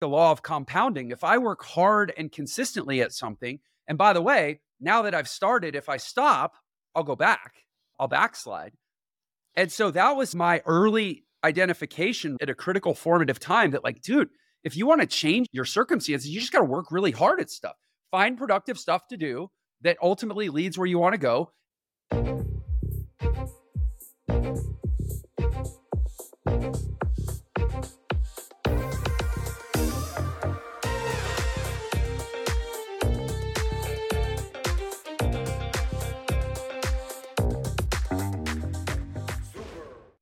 the law of compounding. If I work hard and consistently at something, and by the way, now that I've started, if I stop, I'll go back, I'll backslide. And so that was my early identification at a critical formative time that, like, dude, if you want to change your circumstances, you just got to work really hard at stuff. Find productive stuff to do that ultimately leads where you want to go.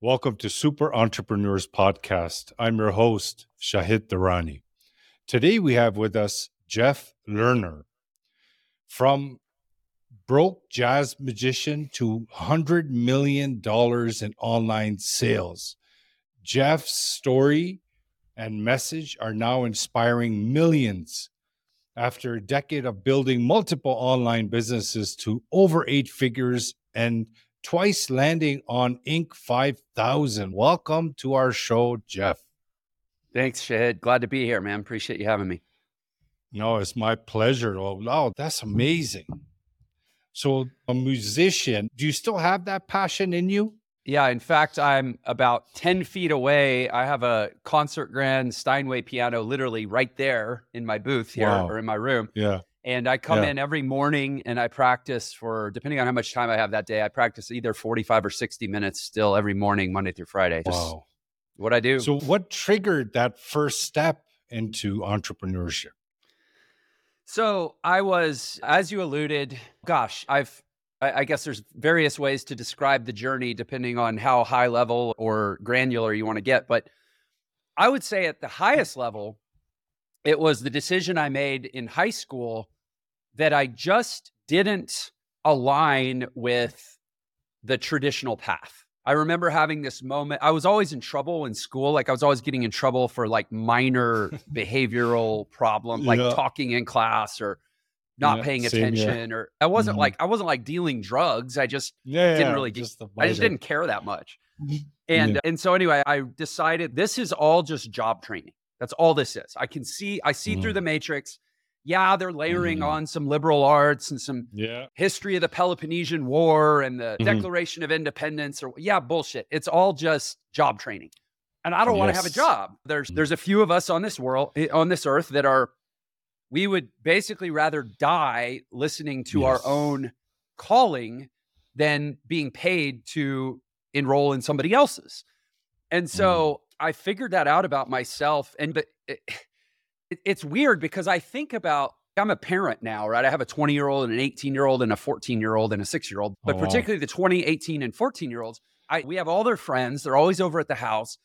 Welcome to Super Entrepreneurs Podcast. I'm your host, Shahid Durrani. Today we have with us Jeff Lerner. From broke jazz magician to $100 million in online sales. Jeff's story and message are now inspiring millions after a decade of building multiple online businesses to over eight figures and twice landing on Inc. 5000. Welcome to our show, Jeff. Thanks, Shahid. Glad to be here, man. Appreciate you having me. No, it's my pleasure. Oh, wow, that's amazing. So, a musician, do you still have that passion in you? Yeah, in fact, I'm about 10 feet away. I have a concert grand Steinway piano literally right there in my booth here wow. or in my room. Yeah. And I come yeah. in every morning and I practice for, depending on how much time I have that day, I practice either 45 or 60 minutes still every morning, Monday through Friday. Wow. what I do. So, what triggered that first step into entrepreneurship? So, I was, as you alluded, gosh, I've, I guess there's various ways to describe the journey depending on how high level or granular you want to get. But I would say at the highest level, it was the decision I made in high school that I just didn't align with the traditional path. I remember having this moment. I was always in trouble in school. Like I was always getting in trouble for like minor behavioral problem, like yeah. talking in class or not yeah, paying attention or I wasn't mm-hmm. like I wasn't like dealing drugs. I just yeah, didn't really just I just didn't care that much. And and so anyway, I decided this is all just job training. That's all this is. I can see I see mm. through the matrix yeah, they're layering mm. on some liberal arts and some yeah. history of the Peloponnesian War and the mm. Declaration of Independence or yeah, bullshit. It's all just job training. And I don't yes. want to have a job. There's mm. there's a few of us on this world eh, on this earth that are we would basically rather die listening to yes. our own calling than being paid to enroll in somebody else's. And mm. so I figured that out about myself and but it, it, it's weird because I think about I'm a parent now, right? I have a 20 year old and an 18 year old and a 14 year old and a six year old, but oh, particularly the 20, 18, and 14 year olds. I, we have all their friends. They're always over at the house.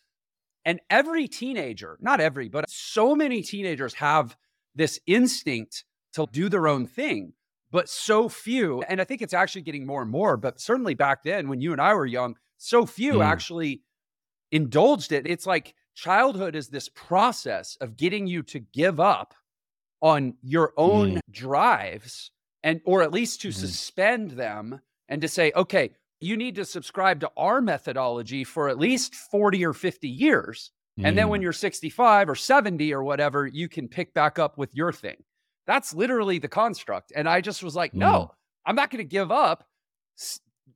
And every teenager, not every, but so many teenagers have this instinct to do their own thing, but so few. And I think it's actually getting more and more, but certainly back then when you and I were young, so few mm. actually indulged it. It's like childhood is this process of getting you to give up on your own mm. drives and or at least to mm. suspend them and to say okay you need to subscribe to our methodology for at least 40 or 50 years mm. and then when mm. you're 65 or 70 or whatever you can pick back up with your thing that's literally the construct and i just was like no mm. i'm not going to give up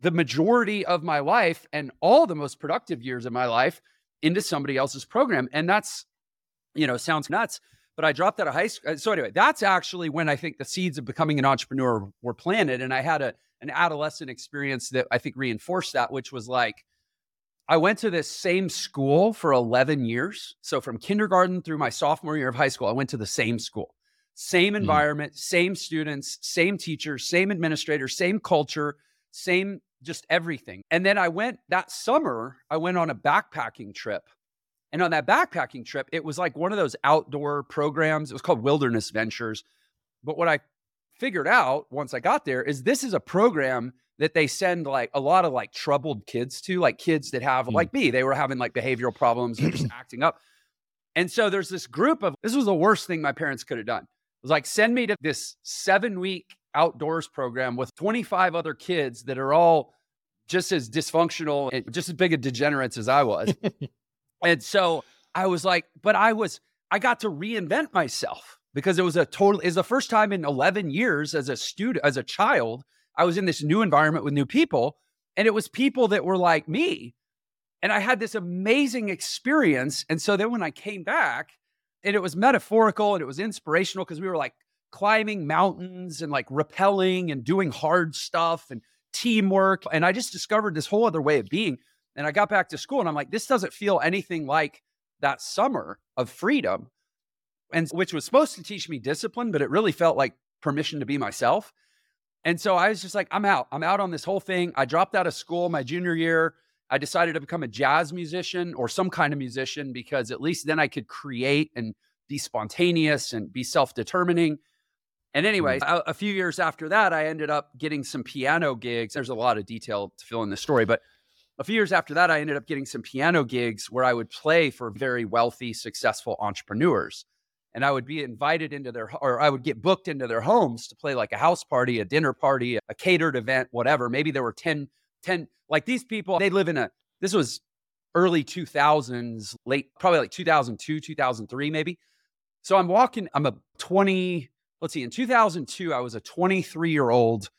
the majority of my life and all the most productive years of my life into somebody else's program. And that's, you know, sounds nuts, but I dropped out of high school. So anyway, that's actually when I think the seeds of becoming an entrepreneur were planted. And I had a, an adolescent experience that I think reinforced that, which was like, I went to this same school for 11 years. So from kindergarten through my sophomore year of high school, I went to the same school, same mm. environment, mm. same students, same teachers, same administrators, same culture, same just everything. And then I went that summer, I went on a backpacking trip. And on that backpacking trip, it was like one of those outdoor programs. It was called Wilderness Ventures. But what I figured out once I got there is this is a program that they send like a lot of like troubled kids to, like kids that have, mm. like me, they were having like behavioral problems and just acting up. And so there's this group of, this was the worst thing my parents could have done. It was like, send me to this seven week outdoors program with 25 other kids that are all just as dysfunctional and just as big a degenerates as I was. and so I was like, but I was I got to reinvent myself because it was a total is the first time in 11 years as a student as a child I was in this new environment with new people and it was people that were like me and I had this amazing experience and so then when I came back and it was metaphorical and it was inspirational because we were like climbing mountains and like rappelling and doing hard stuff and teamwork and I just discovered this whole other way of being and I got back to school and I'm like this doesn't feel anything like that summer of freedom and which was supposed to teach me discipline but it really felt like permission to be myself and so i was just like i'm out i'm out on this whole thing. I dropped out of school my junior year. I decided to become a jazz musician or some kind of musician because at least then i could create and be spontaneous and be self-determining and anyway, mm-hmm. a, a few years after that, I ended up getting some piano gigs. There's a lot of detail to fill in the story, but a few years after that, I ended up getting some piano gigs where I would play for very wealthy, successful entrepreneurs. And I would be invited into their, or I would get booked into their homes to play like a house party, a dinner party, a catered event, whatever. Maybe there were 10, 10, like these people, they live in a, this was early 2000s, late, probably like 2002, 2003, maybe. So I'm walking, I'm a 20, let's see, in 2002, I was a 23 year old,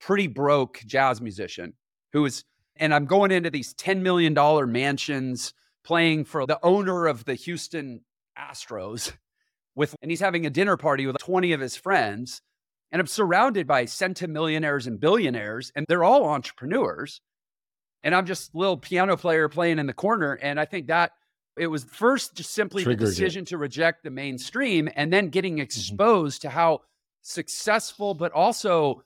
pretty broke jazz musician who was and I'm going into these $10 million mansions playing for the owner of the Houston Astros with and he's having a dinner party with 20 of his friends and I'm surrounded by centimillionaires and billionaires and they're all entrepreneurs and I'm just a little piano player playing in the corner and I think that it was first just simply Triggered the decision it. to reject the mainstream and then getting mm-hmm. exposed mm-hmm. to how successful but also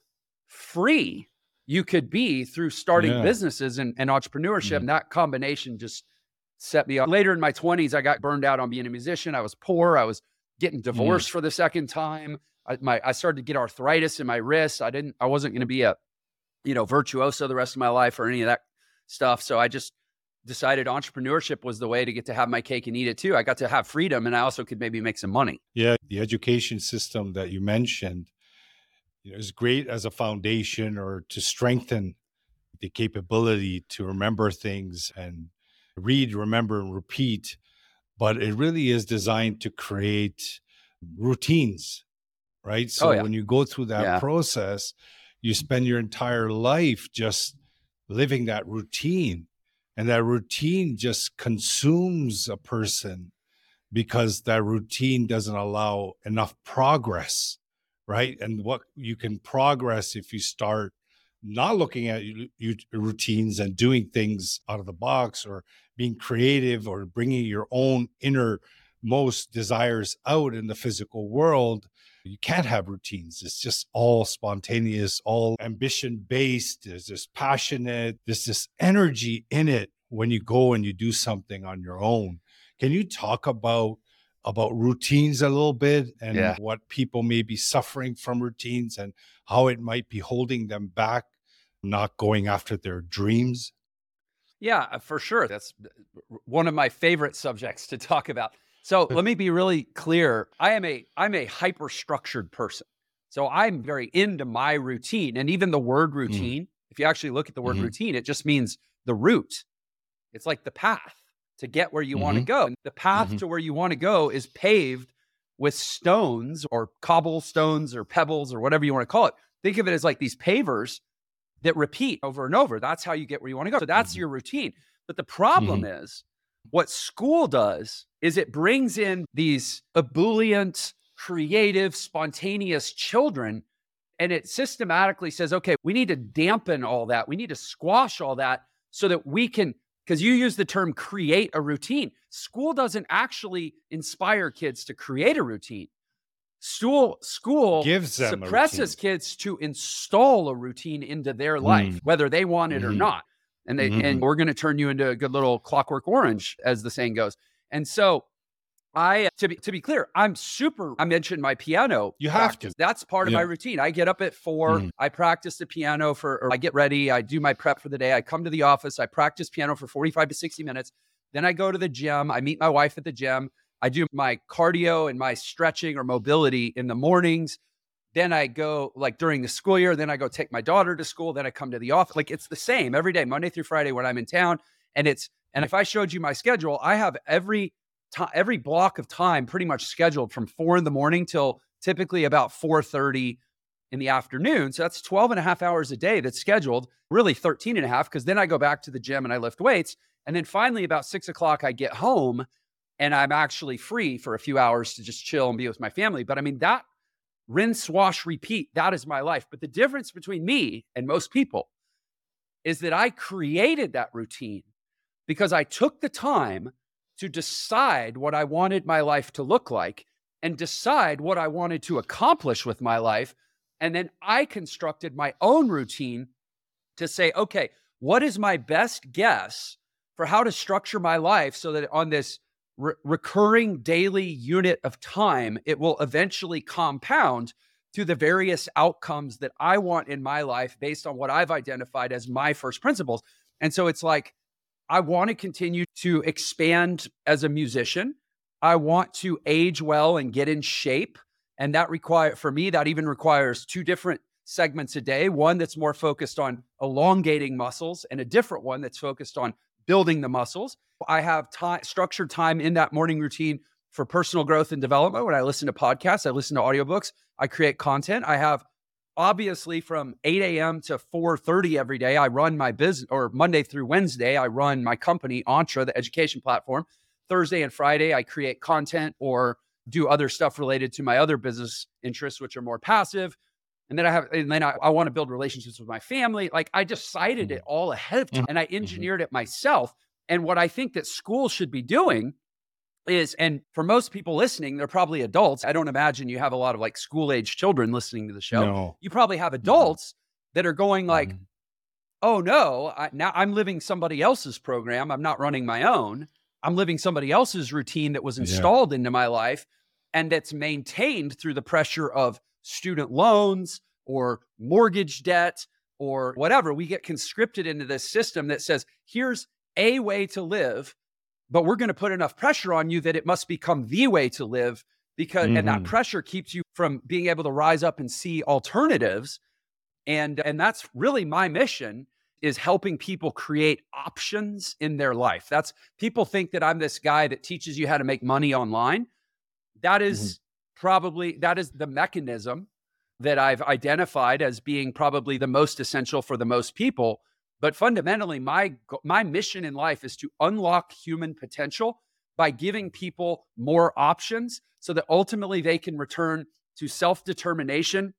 free you could be through starting yeah. businesses and, and entrepreneurship. Mm-hmm. And that combination just set me up. Later in my 20s, I got burned out on being a musician. I was poor. I was getting divorced mm. for the second time. I, my, I started to get arthritis in my wrists. I didn't, I wasn't going to be a, you know, virtuoso the rest of my life or any of that stuff. So I just decided entrepreneurship was the way to get to have my cake and eat it too. I got to have freedom and I also could maybe make some money. Yeah. The education system that you mentioned you know, is great as a foundation or to strengthen the capability to remember things and read, remember, and repeat. But it really is designed to create routines, right? Oh, so oh, yeah. when you go through that yeah. process, you spend your entire life just living that routine. And that routine just consumes a person because that routine doesn't allow enough progress right? And what you can progress if you start not looking at your routines and doing things out of the box or being creative or bringing your own innermost desires out in the physical world you can't have routines it's just all spontaneous all ambition based there's this passionate there's this energy in it when you go and you do something on your own can you talk about about routines a little bit and yeah. what people may be suffering from routines and how it might be holding them back, not going after their dreams? Yeah, uh, for sure. That's one of my favorite subjects to talk about. So let me be really clear. I am a I'm a hyper structured person. So I'm very into my routine. And even the word mm. routine, mm. if you actually look at the word mm-hmm. routine, it just means the route. It's like the path to get where you mm-hmm. want to go. And the path mm-hmm. to where you want to go is paved with stones or cobblestones or pebbles or whatever you want to call it. Think of it as like these pavers that repeat over and over. That's how you get where you want to go. So that's mm-hmm. your routine. But the problem mm-hmm. is what school does is it brings in these ebullient, creative, spontaneous children and it systematically says, okay, we need to dampen all that. We need to squash all that so that we can because you use the term create a routine. School doesn't actually inspire kids to create a routine. School school gives them suppresses kids to install a routine into their life, mm. whether they want it mm. or mm-hmm. not. And they mm. and we're going to turn you into a good little clockwork orange, as the saying goes. And so I to be to be clear, I'm super. I mentioned my piano. You have practice. to. That's part of my routine. I get up at 4 mm. I practice the piano for. I get ready. I do my prep for the day. I come to the office. I practice piano for 45 to 60 minutes. Then I go to the gym. I meet my wife at the gym. I do my cardio and my stretching or mobility in the mornings. Then I go like during the school year. Then I go take my daughter to school. Then I come to the office. Like it's the same every day, Monday through Friday when I'm in town. And it's and if I showed you my schedule, I have every t- every block of time pretty much scheduled from four in the morning till typically about 4.30 in the afternoon. So that's 12 and a half hours a day that's scheduled, really 13 and a half, because then I go back to the gym and I lift weights. And then finally, about six o'clock, I get home and I'm actually free for a few hours to just chill and be with my family. But I mean, that rinse, wash, repeat, that is my life. But the difference between me and most people is that I created that routine because I took the time to decide what I wanted my life to look like and decide what I wanted to accomplish with my life. And then I constructed my own routine to say, okay, what is my best guess for how to structure my life so that on this re- recurring daily unit of time, it will eventually compound to the various outcomes that I want in my life based on what I've identified as my first principles. And so it's like, I want to continue to expand as a musician. I want to age well and get in shape. And that require for me, that even requires two different segments a day. One that's more focused on elongating muscles, and a different one that's focused on building the muscles. I have time, structured time in that morning routine for personal growth and development. When I listen to podcasts, I listen to audiobooks, I create content. I have obviously from 8 a.m. to 4:30 every day. I run my business, or Monday through Wednesday, I run my company, Entre, the education platform. Thursday and Friday, I create content or do other stuff related to my other business interests, which are more passive. And then I have, and then I, I want to build relationships with my family. Like I decided mm-hmm. it all ahead of time and I mm-hmm. engineered mm-hmm. it myself. And what I think that schools should be doing is, and for most people listening, they're probably adults. I don't imagine you have a lot of like school age children listening to the show. No. You probably have adults that are going like, mm-hmm. oh no, I, now I'm living somebody else's program. I'm not running my own. I'm living somebody else's routine that was installed yeah. into my life and that's maintained through the pressure of student loans or mortgage debt or whatever. We get conscripted into this system that says, here's a way to live, but we're going to put enough pressure on you that it must become the way to live because mm-hmm. and that mm-hmm. pressure keeps you from being able to rise up and see alternatives and and that's really my mission is helping people create options in their life. That's people think that I'm this guy that teaches you how to make money online. That is mm-hmm. probably that is the mechanism that I've identified as being probably the most essential for the most people. But fundamentally, my my mission in life is to unlock human potential by giving people more options so that ultimately they can return to self-determination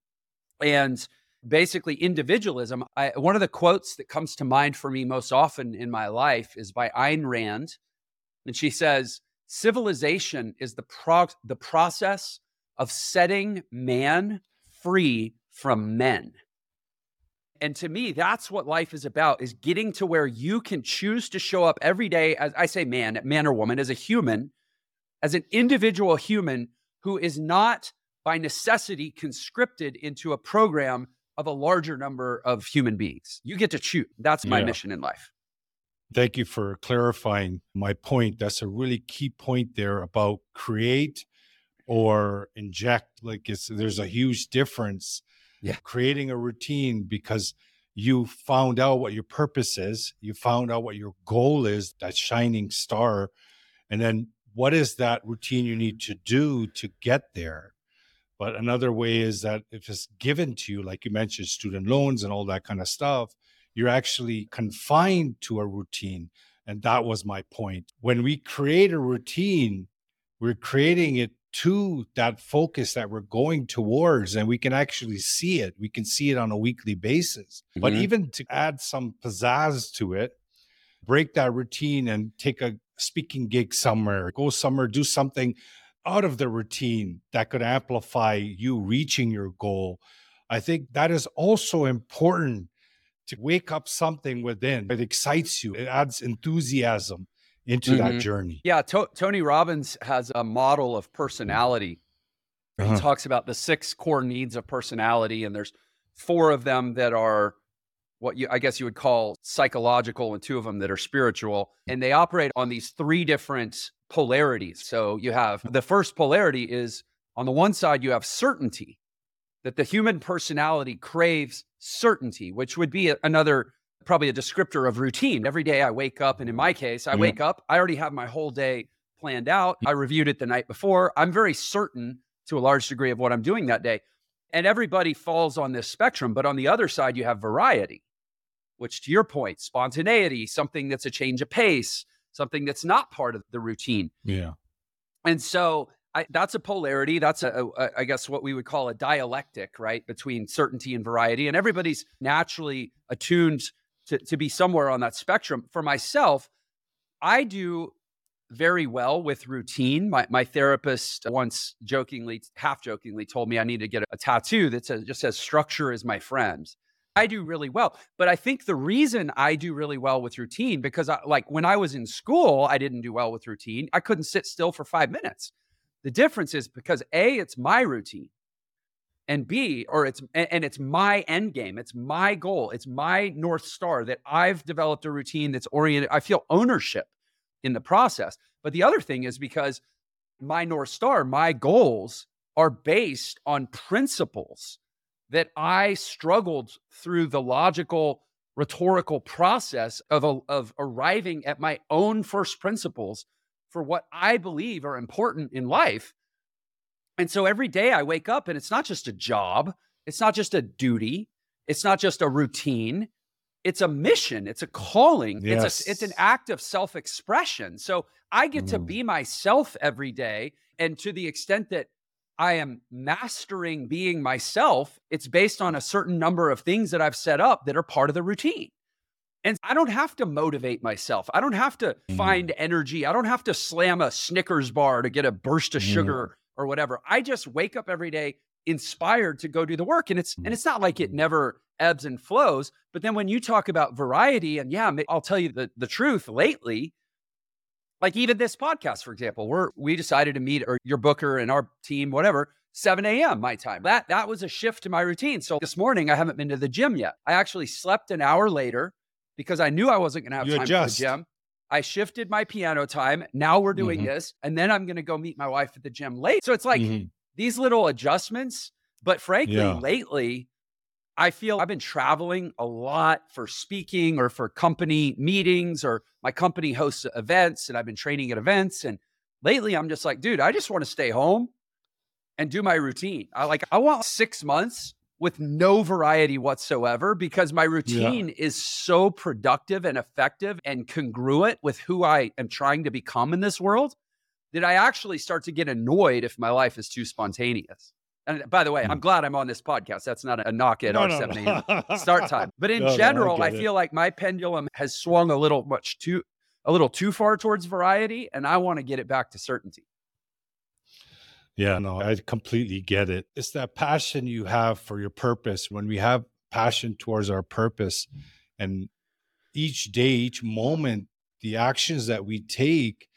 and basically individualism. I, one of the quotes that comes to mind for me most often in my life is by Ayn Rand. And she says, Civilization is the, pro- the process of setting man free from men. And to me, that's what life is about is getting to where you can choose to show up every day as I say man, man or woman, as a human, as an individual human who is not by necessity conscripted into a program of a larger number of human beings. You get to choose. That's my yeah. mission in life. Thank you for clarifying my point. That's a really key point there about create or inject. Like it's there's a huge difference. Yeah. Creating a routine because you found out what your purpose is, you found out what your goal is, that shining star. And then what is that routine you need to do to get there? But another way is that if it's given to you, like you mentioned, student loans and all that kind of stuff, you're actually confined to a routine. And that was my point. When we create a routine, we're creating it to that focus that we're going towards and we can actually see it we can see it on a weekly basis mm-hmm. but even to add some pizzazz to it break that routine and take a speaking gig somewhere go somewhere do something out of the routine that could amplify you reaching your goal. I think that is also important to wake up something within that excites you. It adds enthusiasm into mm-hmm. that journey. Yeah, to- Tony Robbins has a model of personality. Uh-huh. He talks about the six core needs of personality, and there's four of them that are what you I guess you would call psychological, and two of them that are spiritual. And they operate on these three different polarities. So you have the first polarity is on the one side, you have certainty, that the human personality craves certainty, which would be another, probably a descriptor of routine. Every day I wake up, and in my case, I wake up, I already have my whole day planned out. Mm. I reviewed it the night before. I'm very certain to a large degree of what I'm doing that day. And everybody falls on this spectrum. But on the other side, you have variety, which to your point, spontaneity, something that's a change of pace, something that's not part of the routine. Yeah. And so I, that's a polarity. That's a, a, I guess, what we would call a dialectic, right, between certainty and variety. And everybody's naturally attuned to, to be somewhere on that spectrum. For myself, I do very well with routine. My, my therapist once jokingly, half jokingly, told me I need to get a tattoo that says, just says structure is my friend. I do really well. But I think the reason I do really well with routine, because I, like when I was in school, I didn't do well with routine. I couldn't sit still for five minutes. The difference is because A, it's my routine. And B, or it's and it's my end game. It's my goal. It's my North Star that I've developed a routine that's oriented. I feel ownership in the process. But the other thing is because my North Star, my goals are based on principles that I struggled through the logical, rhetorical process of, of arriving at my own first principles for what I believe are important in life. And so every day I wake up and it's not just a job, it's not just a duty, it's not just a routine, it's a mission, it's a calling, yes. it's a, it's an act of self-expression. So I get mm. to be myself every day and to the extent that I am mastering being myself, it's based on a certain number of things that I've set up that are part of the routine. And I don't have to motivate myself. I don't have to mm. find energy. I don't have to slam a Snickers bar to get a burst of mm. sugar or whatever. I just wake up every day inspired to go do the work and it's and mm. it's not like it never ebbs and flows, but then when you talk about variety and yeah, I'll tell you the the truth lately, like even this podcast, for example, we're we decided to meet or your booker and our team, whatever, 7 a.m. my time. That that was a shift to my routine. So this morning I haven't been to the gym yet. I actually slept an hour later because I knew I wasn't gonna have you time adjust. for the gym. I shifted my piano time. Now we're doing mm-hmm. this. And then I'm gonna go meet my wife at the gym late. So it's like mm-hmm. these little adjustments. But frankly, yeah. lately, I feel I've been traveling a lot for speaking or for company meetings, or my company hosts events and I've been training at events. And lately I'm just like, dude, I just want to stay home and do my routine. I like, I want six months with no variety whatsoever because my routine yeah. is so productive and effective and congruent with who I am trying to become in this world that I actually start to get annoyed if my life is too spontaneous. And by the way, I'm hmm. glad I'm on this podcast. That's not a knock at no, our no, 7 a.m. No. start time. But in no, general, I, I feel like my pendulum has swung a little much too a little too far towards variety, and I want to get it back to certainty. Yeah, no, I completely get it. It's that passion you have for your purpose. When we have passion towards our purpose, and each day, each moment, the actions that we take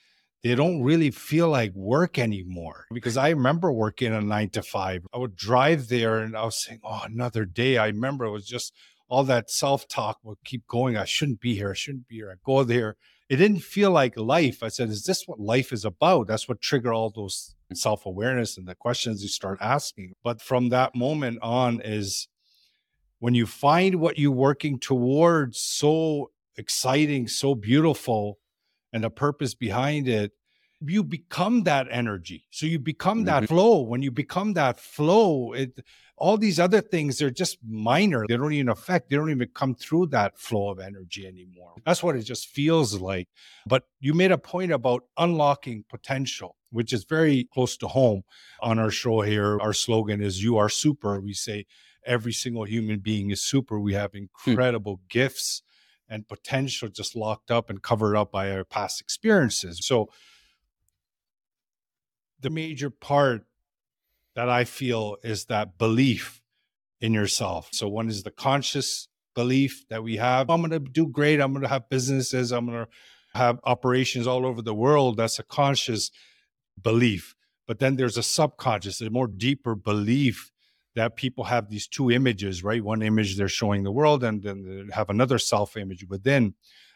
they don't really feel like work anymore. Because I remember working a nine to five. I would drive there and I was saying, oh, another day. I remember it was just all that self talk would keep going. I shouldn't be here. I shouldn't be here. I go there. It didn't feel like life. I said, is this what life is about? That's what triggered all those mm. self awareness and the questions you start asking. But from that moment on, is when you find what you're working towards so exciting, so beautiful, and a purpose behind it, you become that energy. So you become that mm-hmm. flow. When you become that flow, it all these other things they're just minor. They don't even affect, they don't even come through that flow of energy anymore. That's what it just feels like. But you made a point about unlocking potential, which is very close to home on our show here. Our slogan is You Are Super. We say every single human being is super. We have hmm. incredible hmm. gifts and potential just locked up and covered up by our past experiences. So, the major part that I feel is that belief in yourself. So, one is the conscious belief that we have I'm going to do great, I'm going to have businesses, I'm going to have operations all over the world. That's a conscious belief. But then there's a subconscious, a more deeper belief that people have these two images, right? One image they're showing the world, and then they have another self image within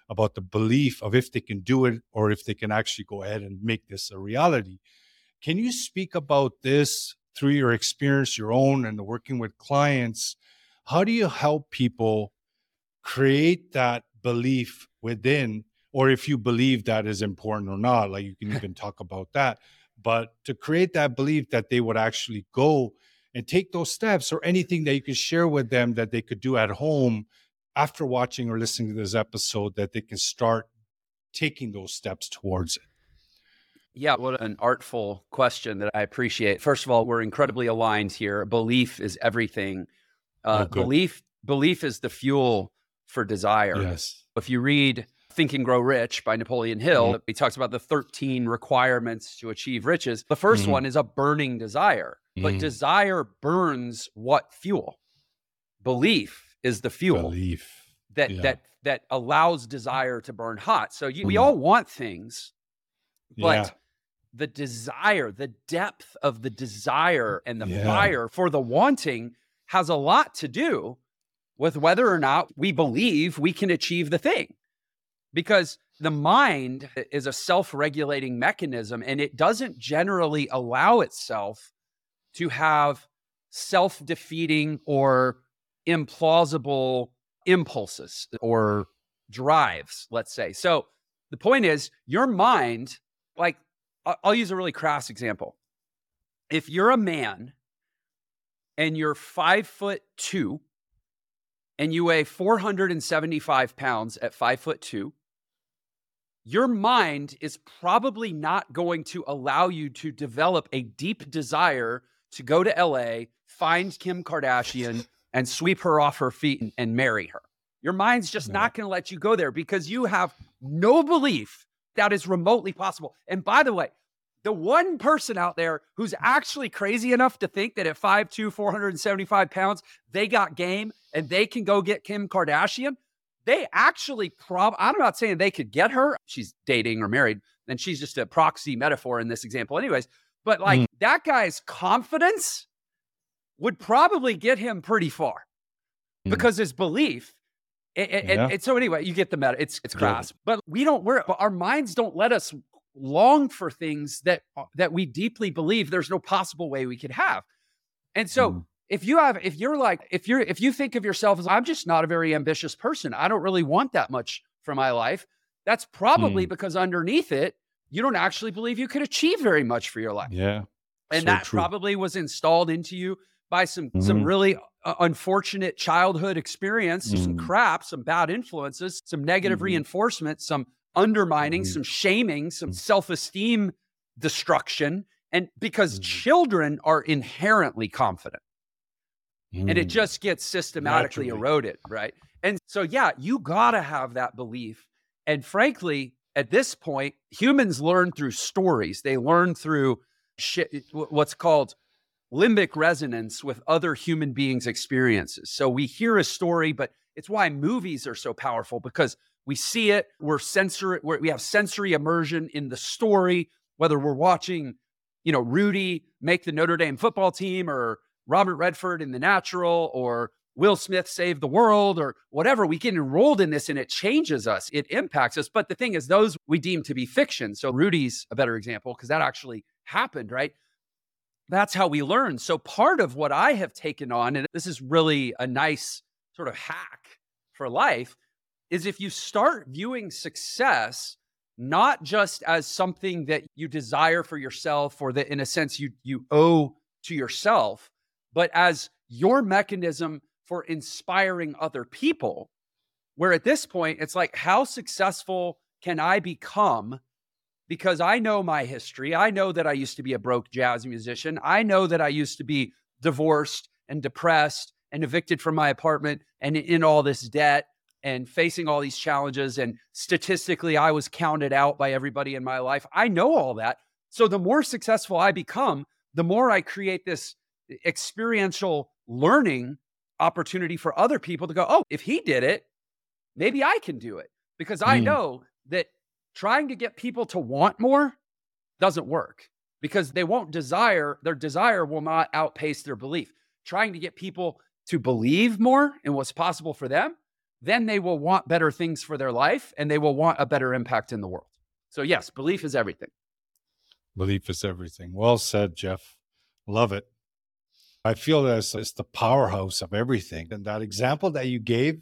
about the belief of if they can do it or if they can actually go ahead and make this a reality. Can you speak about this through your experience, your own, and working with clients? How do you help people create that belief within or if you believe that is important or not. Like you can even talk about that. But to create that belief that they would actually go and take those steps or anything that you could share with them that they could do at home after watching or listening to this episode that they can start taking those steps towards it. Yeah, what an artful question that I appreciate. First of all, we're incredibly aligned here. Belief is everything. Uh, oh, belief belief is the fuel for desire. Yes. If you read Think and Grow Rich by Napoleon Hill, mm-hmm. he talks about the 13 requirements to achieve riches. The 1st mm-hmm. one is a burning desire, but mm-hmm. desire burns what fuel? Belief is the fuel. Belief. That yeah. that that allows desire to burn hot. So you, we mm-hmm. all want things, but yeah. the desire, the depth of the desire and the yeah. fire for the wanting has a lot to do with whether or not we believe we can achieve the thing because the mind is a self regulating mechanism and it doesn't generally allow itself to have self defeating or implausible impulses or drives, let's say. So the point is, your mind, like, I'll use a really crass example. If you're a man and you're five foot two and you weigh 475 pounds at five foot two, your mind is probably not going to allow you to develop a deep desire to go to LA, find Kim Kardashian, and sweep her off her feet and, and marry her. Your mind's just not going to let you go there because you have no belief that is remotely possible. And by the way, the one person out there who's actually crazy enough to think that at 5'2, 475 pounds, they got game and they can go get Kim Kardashian, they actually prob I'm not saying they could get her. She's dating or married, and she's just a proxy metaphor in this example, anyways. But like mm. that guy's confidence would probably get him pretty far mm. because his belief. And, yeah. and, and, so anyway, you get the meta. It's it's crass, yeah. but we don't. We're our minds don't let us long for things that uh, that we deeply believe there's no possible way we could have. And so mm if you have if you're like if you're if you think of yourself as i'm just not a very ambitious person i don't really want that much for my life that's probably mm. because underneath it you don't actually believe you could achieve very much for your life yeah and so that true. probably was installed into you by some mm-hmm. some really uh, unfortunate childhood experience mm. some crap some bad influences some negative mm-hmm. reinforcement some undermining mm-hmm. some shaming some mm. self-esteem destruction and because mm-hmm. children are inherently confident Mm. And it mm. just gets systematically Naturally. eroded, right? And so, yeah, you got to have that belief. And frankly, at this point, humans learn through stories. They learn through shit, what's called limbic resonance with other human beings' experiences. So we hear a story, but it's why movies are so powerful because we see it, we're sensory, we have sensory immersion in the story, whether we're watching, you know, Rudy make the Notre Dame football team or Robert Redford in The Natural or Will Smith save the world or whatever. We get enrolled in this and it changes us, it impacts us. But the thing is, those we deem to be fiction. So Rudy's a better example because that actually happened, right? That's how we learn. So part of what I have taken on, and this is really a nice sort of hack for life, is if you start viewing success not just as something that you desire for yourself or that in a sense you you owe to yourself, but as your mechanism for inspiring other people. Where at this point, it's like, how successful can I become? Because I know my history. I know that I used to be a broke jazz musician. I know that I used to be divorced and depressed and evicted from my apartment and in all this debt and facing all these challenges. And statistically, I was counted out by everybody in my life. I know all that. So the more successful I become, the more I create this experiential learning opportunity for other people to go, oh, if he did it, maybe I can do it. Because I mm. know that trying to get people to want more doesn't work because they won't desire, their desire will not outpace their belief. Trying to get people to believe more in what's possible for them, then they will want better things for their life and they will want a better impact in the world. So, yes, belief is everything. Belief is everything. Well said, Jeff. Love it. I feel that it's, it's the powerhouse of everything. And that example that you gave,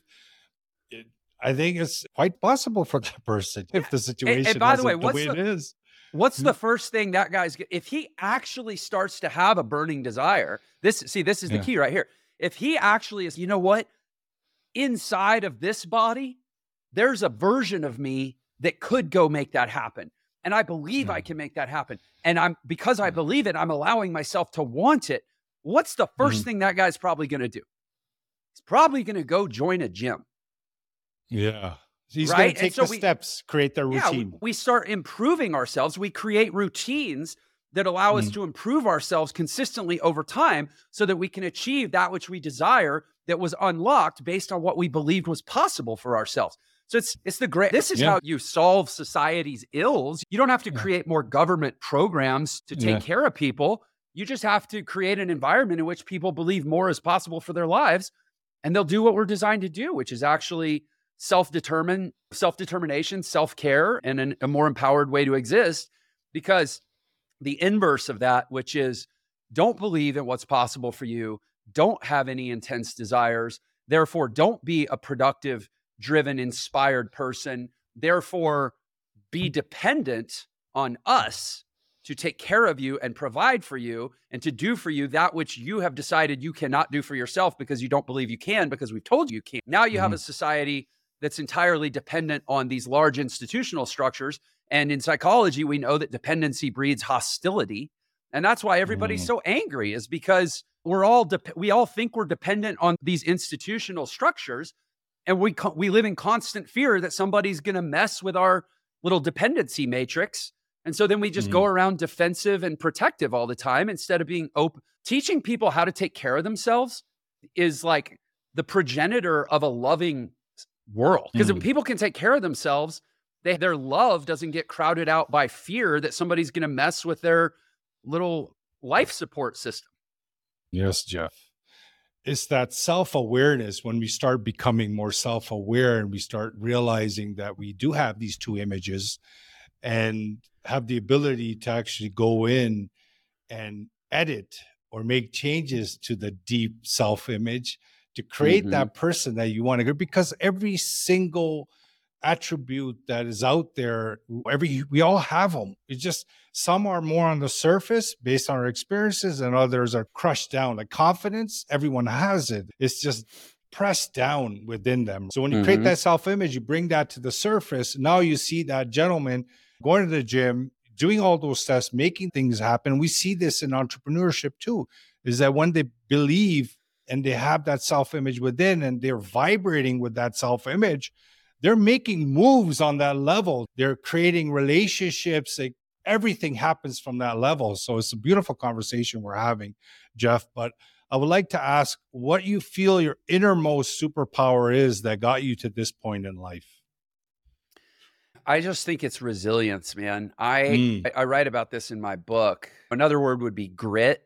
I think it's quite possible for that person if the situation and, and by the way, what's the way the, it is. What's the first thing that guy's if he actually starts to have a burning desire? This see, this is the yeah. key right here. If he actually is, you know what? Inside of this body, there's a version of me that could go make that happen. And I believe I can make that happen. And I'm because I believe it, I'm allowing myself to want it. What's the 1st mm-hmm. thing that guy's probably going to do? He's probably going to go join a gym. Yeah. He's right? going to take so the we, steps, create their routine. Yeah, we start improving ourselves. We create routines that allow mm. us to improve ourselves consistently over time so that we can achieve that which we desire that was unlocked based on what we believed was possible for ourselves. So it's it's the great this is yeah. how you solve society's ills. You don't have to yeah. create more government programs to take yeah. care of people. You just have to create an environment in which people believe more is possible for their lives and they'll do what we're designed to do, which is actually self-determine, self-determination, self-care, and an, a more empowered way to exist. Because the inverse of that, which is don't believe in what's possible for you, don't have any intense desires, therefore don't be a productive, driven, inspired person, therefore be dependent on us to take care of you and provide for you and to do for you that which you have decided you cannot do for yourself because you don't believe you can because we've told you you can't. Now you mm-hmm. have a society that's entirely dependent on these large institutional structures. And in psychology, we know that dependency breeds hostility. And that's why everybody's mm. so angry is because we're all de- we all think we're dependent on these institutional structures and we co- we live in constant fear that somebody's going to mess with our little dependency matrix. And so then we just mm. go around defensive and protective all the time instead of being open. Teaching people how to take care of themselves is like the progenitor of a loving world. Because mm. people can take care of themselves, they, their love doesn't get crowded out by fear that somebody's going to mess with their little life support system. Yes, Jeff. It's that self awareness when we start becoming more self aware and we start realizing that we do have these two images and have the ability to actually go in and edit or make changes to the deep self image to create mm-hmm. that person that you want to get because every single attribute that is out there every we all have them it's just some are more on the surface based on our experiences and others are crushed down. Like confidence everyone has it. It's just pressed down within them. So when you mm-hmm. create that self-image you bring that to the surface. Now you see that gentleman going to the gym doing all those steps making things happen. We see this in entrepreneurship too is that when they believe and they have that self image within and they're vibrating with that self image, they're making moves on that level. They're creating relationships. Like everything happens from that level. So it's a beautiful conversation we're having, Jeff. But I would like to ask what you feel your innermost superpower is that got you to this point in life. I just think it's resilience, man. I mm. I write about this in my book. Another word would be grit.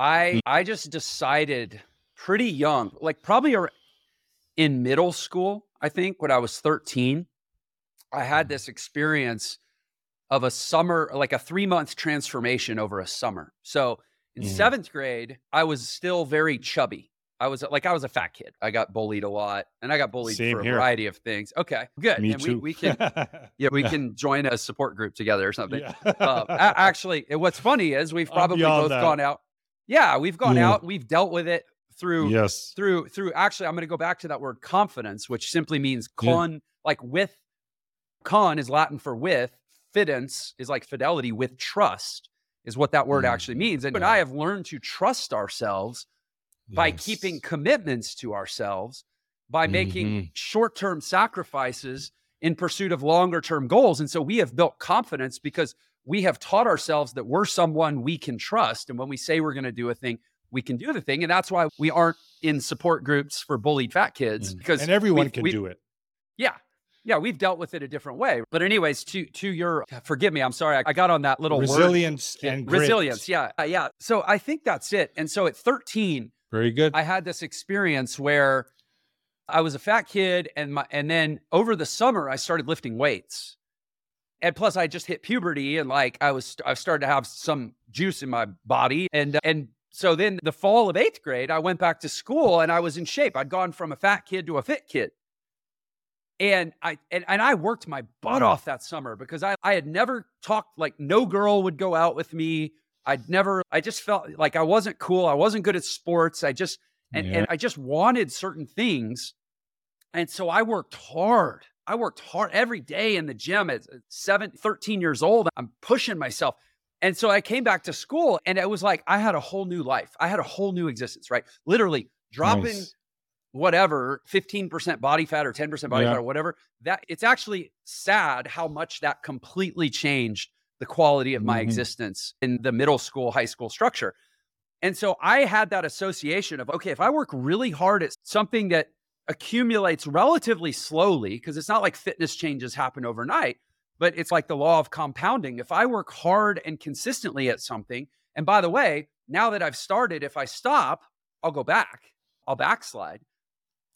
I mm. I just decided pretty young, like probably in middle school, I think when I was 13, I had mm. this experience of a summer, like a three month transformation over a summer. So in mm. seventh grade, I was still very chubby. I was like, I was a fat kid. I got bullied a lot and I got bullied Same for a here. variety of things. Okay, good. Me and too. We, we can, yeah, we can join a support group together or something. Yeah. uh, actually, what's funny is we've probably both that. gone out. Yeah, we've gone out, we've dealt with it through yes through through actually I'm going to go back to that word confidence, which simply means con yeah. like with con is Latin for with, fidence is like fidelity with trust is what that word mm. actually means. And, yeah. and I have learned to trust ourselves yes. by keeping commitments to ourselves, by making mm-hmm. short-term sacrifices in pursuit of longer-term goals. And so we have built confidence because we have taught ourselves that we're someone we can trust. And when we say we're going to do a thing, we can do the thing. And that's why we aren't in support groups for bullied fat kids mm. because and everyone can do it. Yeah. Yeah, we've dealt with it a different way. But anyways, to to your forgive me, I'm sorry. I got on that little resilience word. and grit. resilience. Yeah. Uh, yeah. So I think that's it. And so at 13, very good. I had this experience where I was a fat kid and my and then over the summer I started lifting weights and plus I just hit puberty and like I was I started to have some juice in my body and uh, and so then the fall of 8th grade I went back to school and I was in shape. I'd gone from a fat kid to a fit kid. And I and, and I worked my butt off that summer because I, I had never talked like no girl would go out with me. I'd never I just felt like I wasn't cool. I wasn't good at sports. I just and, yeah. and I just wanted certain things. And so I worked hard. I worked hard every day in the gym at seven, 13 years old. I'm pushing myself. And so I came back to school and it was like I had a whole new life. I had a whole new existence, right? Literally dropping nice whatever 15% body fat or 10% body yeah. fat or whatever that it's actually sad how much that completely changed the quality of my mm-hmm. existence in the middle school high school structure and so i had that association of okay if i work really hard at something that accumulates relatively slowly because it's not like fitness changes happen overnight but it's like the law of compounding if i work hard and consistently at something and by the way now that i've started if i stop i'll go back i'll backslide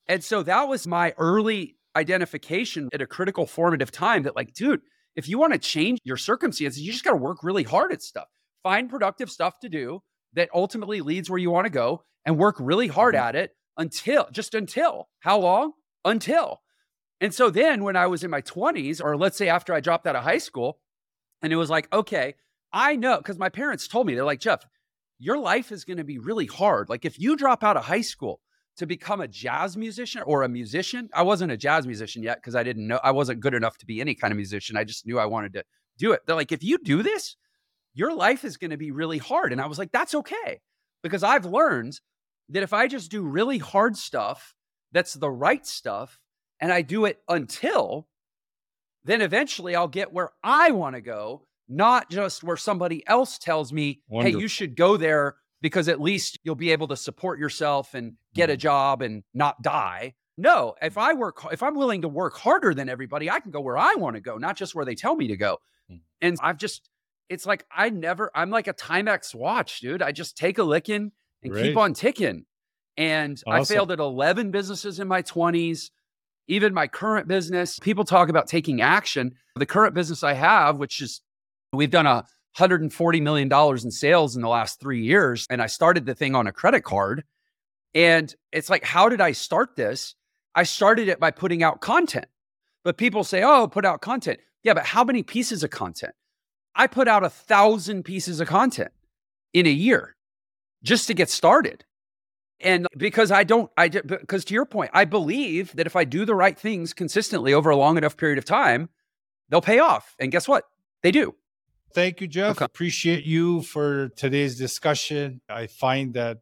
and so that was my early identification at a critical formative time that, like, dude, if you want to change your circumstances, you just got to work really hard at stuff. Find productive stuff to do that ultimately leads where you want to go and work really hard mm-hmm. at it until just until how long? Until. And so then when I was in my 20s, or let's say after I dropped out of high school, and it was like, okay, I know because my parents told me, they're like, Jeff, your life is going to be really hard. Like if you drop out of high school, to become a jazz musician or a musician. I wasn't a jazz musician yet because I didn't know I wasn't good enough to be any kind of musician. I just knew I wanted to do it. They're like, if you do this, your life is going to be really hard. And I was like, that's okay. Because I've learned that if I just do really hard stuff, that's the right stuff, and I do it until, then eventually I'll get where I want to go, not just where somebody else tells me, Wonderful. hey, you should go there because at least you'll be able to support yourself and get a mm-hmm. job and not die. No, if I work, if I'm willing to work harder than everybody, I can go where I want to go, not just where they tell me to go. Mm. And I've just, it's like I never, I'm like a Timex watch, dude. I just take a licking and Great. keep on ticking. And awesome. I failed at 11 businesses in my 20s, even my current business. People talk about taking action. The current business I have, which is we've done a $140 million in sales in the last three years. And I started the thing on a credit card. And it's like, how did I start this? I started it by putting out content. But people say, oh, put out content. Yeah, but how many pieces of content? I put out a thousand pieces of content in a year just to get started. And because I don't, I because to your point, I believe that if I do the right things consistently over a long enough period of time, they'll pay off. And guess what? They do. Thank you, Jeff. Okay. Appreciate you for today's discussion. I find that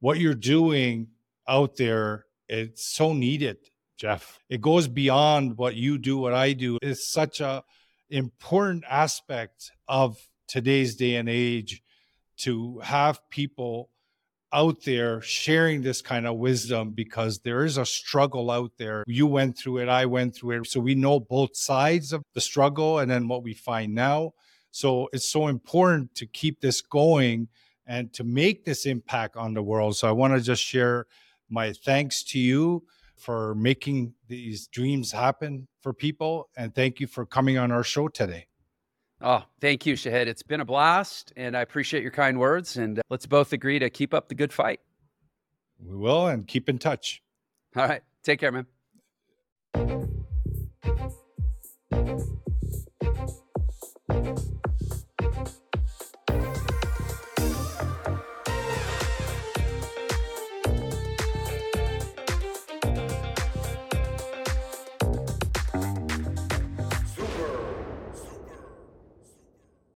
what you're doing out there, it's so needed, Jeff. It goes beyond what you do, what I do. It's such a important aspect of today's day and age to have people out there sharing this kind of wisdom because there is a struggle out there. You went through it, I went through it. So we know both sides of the struggle and then what we find now. So it's so important to keep this going and to make this impact on the world. So I want to just share my thanks to you for making these dreams happen for people. And thank you for coming on our show today. Oh, thank you, Shahid. It's been a blast, and I appreciate your kind words. And uh, let's both agree to keep up the good fight. We will, and keep in touch. All right. Take care, man.